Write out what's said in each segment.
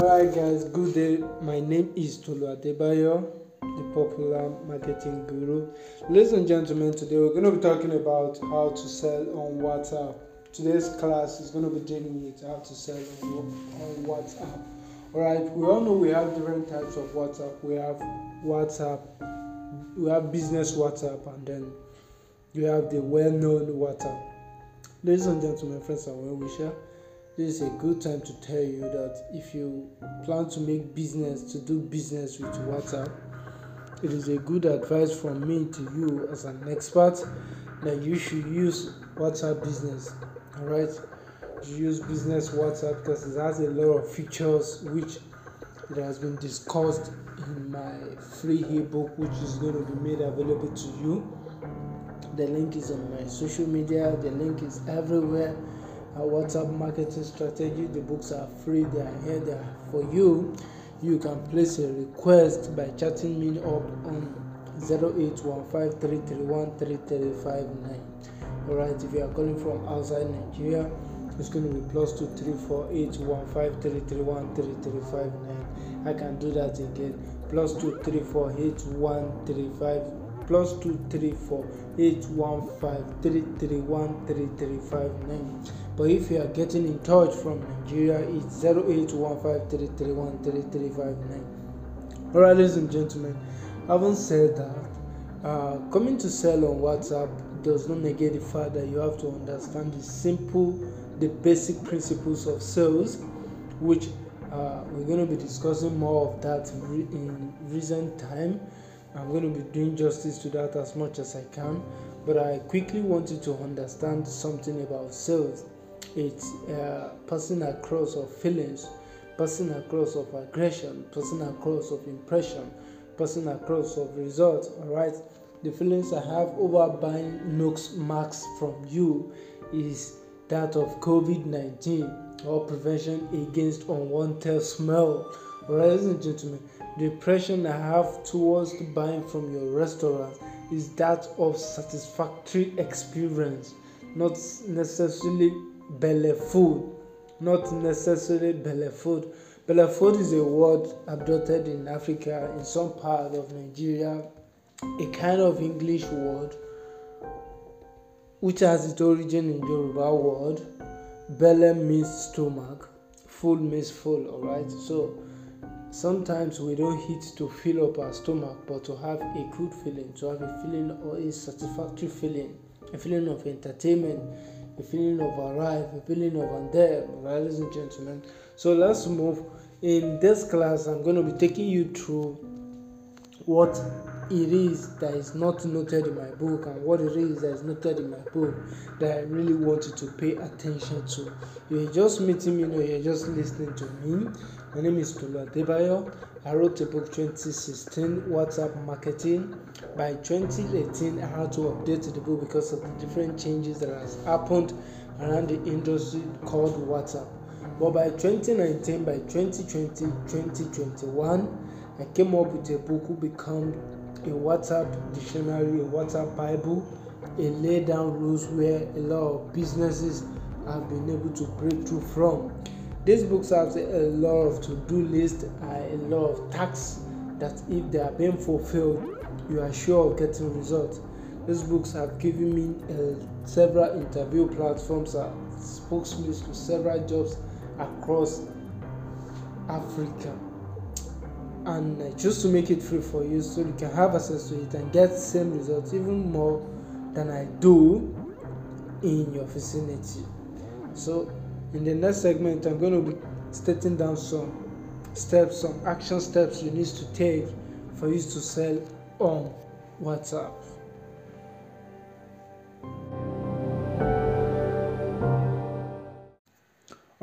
Alright, guys, good day. My name is Tolu Adebayo, the popular marketing guru. Ladies and gentlemen, today we're going to be talking about how to sell on WhatsApp. Today's class is going to be dealing with how to sell on, WhatsApp. Alright, we all know we have different types of WhatsApp. We have WhatsApp, we have business WhatsApp, and then you have the well known WhatsApp. Ladies and gentlemen, friends and well wishers this is a good time to tell you that if you plan to make business to do business with whatsapp it is a good advice from me to you as an expert that you should use whatsapp business all right you use business whatsapp because it has a lot of features which it has been discussed in my free ebook which is going to be made available to you. The link is on my social media the link is everywhere our WhatsApp marketing strategy. The books are free, they are here, they are for you. You can place a request by chatting me up on 0815331335 Alright, if you are calling from outside Nigeria, it's going to be plus two three four eight one five three three one three three five nine. I can do that again. Plus two three four eight one three five plus two three four eight one five three three one three three five nine. But if you are getting in touch from nigeria it's zero eight one five three three one three three five nine. Alright ladies and gentlemen having said that. Uh, coming to sell on whatsapp does not negate the fact that you have to understand the simple the basic principles of sales which uh, we're going to be discussing more of that in recent time I'm going to be doing justice to that as much as I can, but I quickly wanted to understand something about sales. It's uh, passing across of feelings, passing across of aggression, passing across of impression, passing across of results. All right, the feelings I have over buying nooks marks from you is that of COVID 19 or prevention against unwanted smell. Ladies and gentlemen, the impression I have towards buying from your restaurant is that of satisfactory experience, not necessarily belly food. Not necessarily belly food. Belly food is a word adopted in Africa, in some part of Nigeria, a kind of English word which has its origin in Yoruba word. Belly means stomach, full means full, alright? So sometimes we don't eat to fill up our stomach but to have a good feeling to have a feeling or a satisfactory feeling a feeling of entertainment a feeling of arrive a feeling of and there ladies and gentlemen? So let's move. In this class i'm going to be taking you through what it is that is not noted in my book and what it is that is noted in my book that I really want you to pay attention to. You're just meeting me, no, you're just listening to me. My name is Tolu Adebayo. I wrote a book 2016 WhatsApp Marketing. By 2018, I had to update the book because of the different changes that has happened around the industry called WhatsApp. But by 2019, by 2020, 2021, I came up with a book who became a WhatsApp dictionary, a WhatsApp Bible, a lay down rules where a lot of businesses have been able to break through from. These books have a lot of to-do list and a lot of tasks that if they are being fulfilled, you are sure of getting results. These books have given me uh, several interview platforms and spokesmen to several jobs across Africa. And uh, just to make it free for you so you can have access to it and get same results even more than I do in your vicinity. So in the next segment i'm going to be stating down some steps some action steps you need to take for you to sell on whatsapp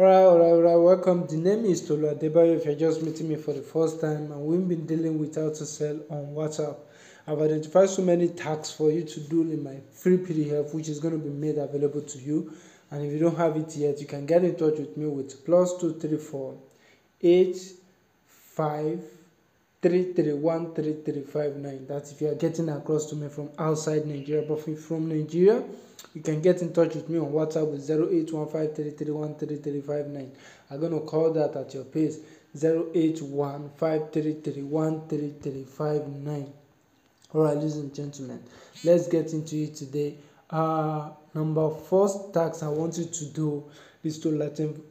Alright, alright, alright. Welcome. The name is Tolu Adebayo. If you're just meeting me for the first time, and we've been dealing with how to sell on WhatsApp. I've identified so many tasks for you to do in my free PDF, which is going to be made available to you and if you don't have it yet you can get in touch with me with plus two three four eight five three three one three three five nine that's if you are getting across to me from outside nigeria but from nigeria you can get in touch with me on whatsapp with zero eight one five three three one three three five nine i'm gonna call that at your pace 081 All right, ladies and gentlemen, let's get into it today. Uh, number first task I want you to do is to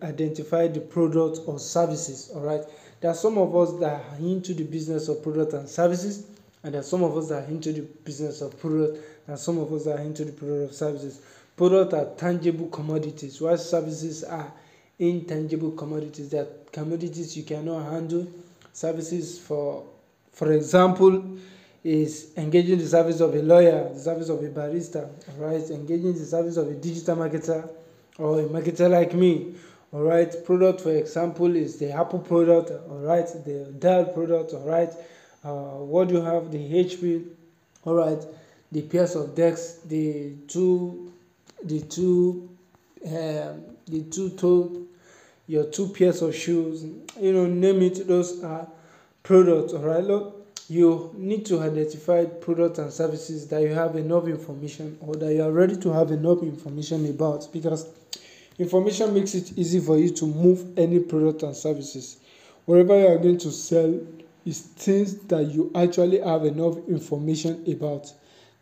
identify the product or services. All right, there are some of us that are into the business of product and services, and there are some of us that are into the business of product, and some of us that are into the product of services. Products are tangible commodities, while services are intangible commodities. That commodities you cannot handle. Services, for for example, is engaging the service of a lawyer, the service of a barista, right? Engaging the service of a digital marketer or a marketer like me all right product for example is the apple product all right the dell product all right uh, what do you have? The hp all right the pairs of decks the two the two um, the two toe your two pairs of shoes you know name it those are products all right look you need to identify products and services that you have enough information or that you are ready to have enough information about because Information makes it easy for you to move any product and services. Whatever you are going to sell is things that you actually have enough information about.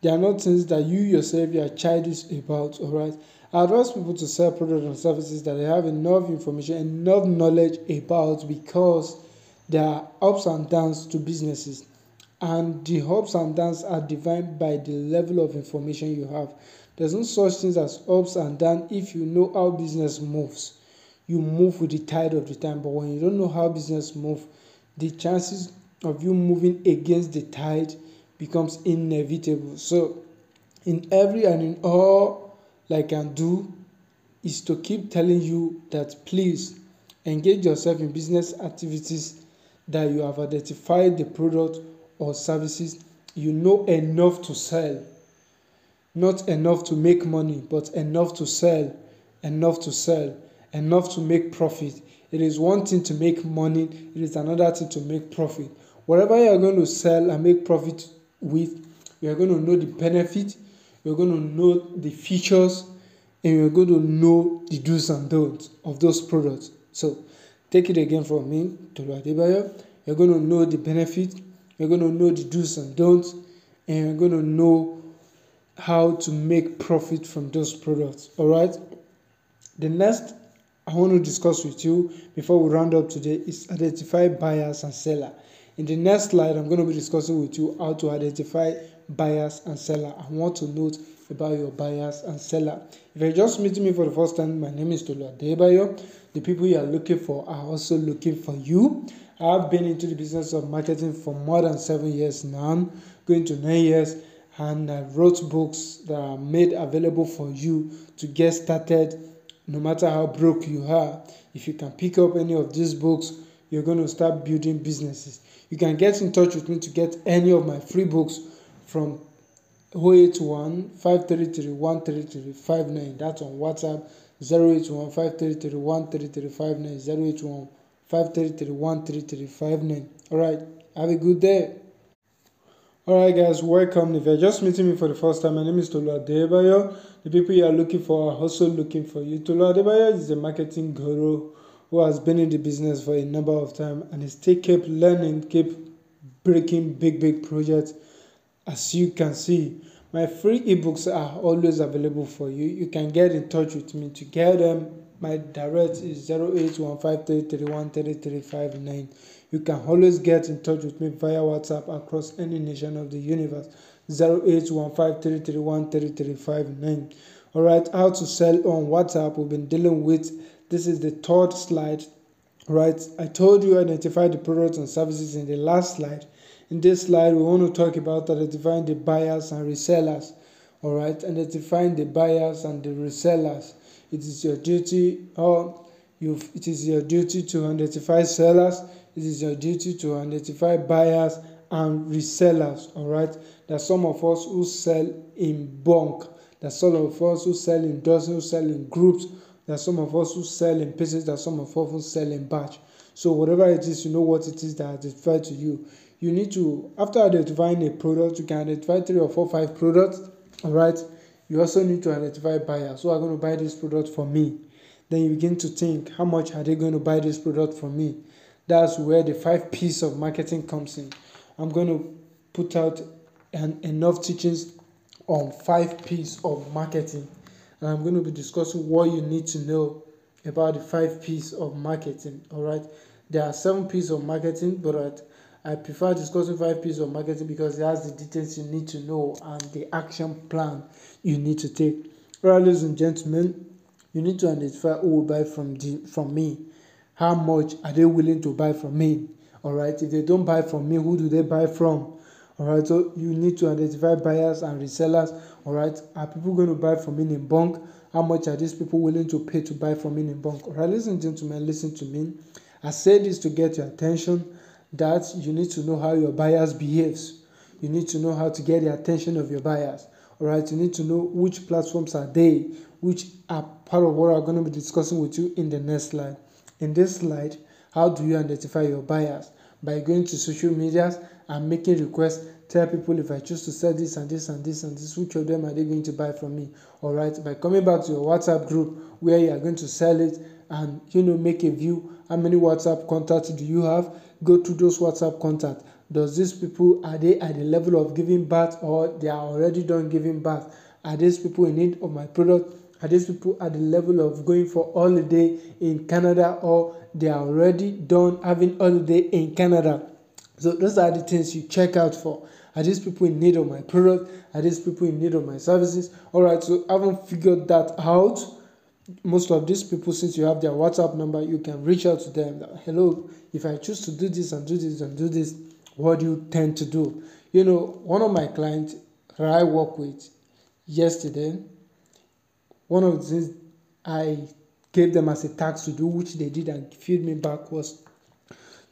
They are not things that you yourself you are childish about, alright? I advise people to sell products and services that they have enough information, enough knowledge about because there are ups and downs to businesses. And the ups and downs are defined by the level of information you have. There's no such thing as ups and downs if you know how business moves. You move with the tide of the time, but when you don't know how business moves, the chances of you moving against the tide becomes inevitable. So, in every and in all I can do is to keep telling you that please engage yourself in business activities that you have identified the product or services you know enough to sell not enough to make money, but enough to sell, enough to sell, enough to make profit. It is one thing to make money, it is another thing to make profit. Whatever you are going to sell and make profit with, you are going to know the benefit, you're going to know the features, and you're going to know the do's and don'ts of those products. So, take it again from me, Tolu Adebayo. You're going to know the benefit, you're going to know the do's and don'ts, and you're going to know how to make profit from those products. All right. The next I want to discuss with you before we round up today is identify buyers and seller. In the next slide, I'm going to be discussing with you how to identify buyers and seller. I want to note about your buyers and seller. If you're just meeting me for the first time, my name is Tolu Adebayo. The people you are looking for are also looking for you. I've been into the business of marketing for more than seven years now, going to nine years and I wrote books that are made available for you to get started no matter how broke you are. If you can pick up any of these books, you're going to start building businesses. You can get in touch with me to get any of my free books from 081 533 13359. That's on WhatsApp 081 533 13359. 081 533 13359. All right. Have a good day. Alright guys, welcome. If you're just meeting me for the first time, my name is Tolu Adebayo. The people you are looking for are also looking for you. Tolu Adebayo is a marketing guru who has been in the business for a number of time and is still keep learning, keep breaking big, big projects. As you can see, my free ebooks are always available for you. You can get in touch with me to get them. My direct is 081533133359. You can always get in touch with me via WhatsApp across any nation of the universe. 081533133359. All right, how to sell on WhatsApp. We've been dealing with this is the third slide. Right, I told you identify the products and services in the last slide. In this slide, we want to talk about identifying the buyers and resellers. All right, identifying the buyers and the resellers. It is your duty, or you it is your duty to identify sellers it is your duty to identify buyers and resellers. All right. There's some of us who sell in bulk. There's some of us who sell in dozens, who sell in groups. There's some of us who sell in pieces. There's some of us who sell in batch. So whatever it is, you know what it is that identify to you. You need to, after identifying a product, you can identify three or four, five products. All right. You also need to identify buyers who are going to buy this product for me. Then you begin to think, how much are they going to buy this product for me? That's where the five P's of marketing comes in. I'm going to put out an, enough teachings on five P's of marketing, and I'm going to be discussing what you need to know about the five P's of marketing. All right, there are seven P's of marketing, but I prefer discussing five P's of marketing because it has the details you need to know and the action plan you need to take. Well, ladies and gentlemen, you need to identify who will buy from the, from me. How much are they willing to buy from me? All right. If they don't buy from me, who do they buy from? All right. So you need to identify buyers and resellers. All right. Are people going to buy from me in bulk? How much are these people willing to pay to buy from me in bulk? All right, and gentlemen, listen to me. I say this to get your attention that you need to know how your buyers behaves. You need to know how to get the attention of your buyers. All right, you need to know which platforms are they, which are part of what I'm going to be discussing with you in the next slide. In this slide, how do you identify your buyers? By going to social medias and making requests tell people if I choose to sell this and this and this and this, which of them are they going to buy from me? All right, by coming back to your WhatsApp group where you are going to sell it and you know make a view how many WhatsApp contacts do you have? Go through those WhatsApp contacts. Does these people are they at the level of giving birth or they are already done giving birth? Are these people in need of my product? Are these people at the level of going for holiday in Canada or they are already done having holiday in Canada? So those are the things you check out for. Are these people in need of my product? Are these people in need of my services? All right, so I haven't figured that out, most of these people, since you have their WhatsApp number, you can reach out to them. Hello, if I choose to do this and do this and do this, what do you tend to do? You know, one of my clients that I work with yesterday, one of the things I gave them as a task to do, which they did and feed me back, was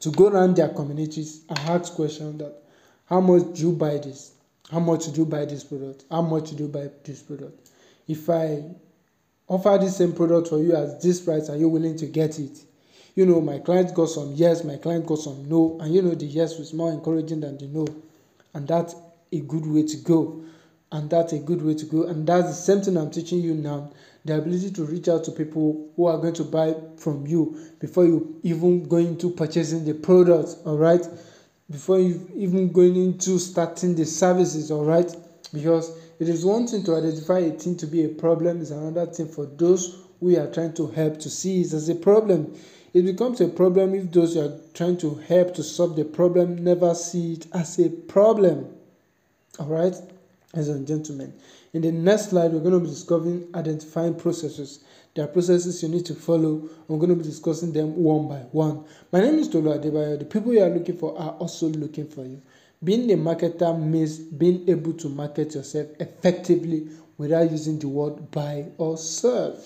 to go around their communities and ask questions that how much do you buy this? How much do you buy this product? How much do you buy this product? If I offer the same product for you at this price, are you willing to get it? You know, my client got some yes, my client got some no, and you know the yes was more encouraging than the no, and that's a good way to go, and that's a good way to go, and that's the same thing I'm teaching you now. The ability to reach out to people who are going to buy from you before you even go into purchasing the product. All right before you even going into starting the services all right because it is one thing to identify a thing to be a problem is another thing for those we are trying to help to see it as a problem it becomes a problem if those you are trying to help to solve the problem never see it as a problem all right ladies and gentlemen in the next slide we're going to be discovering identifying processes there are processes you need to follow. I'm going to be discussing them one by one. My name is Tolu Adebayo. The people you are looking for are also looking for you. Being a marketer means being able to market yourself effectively without using the word buy or sell.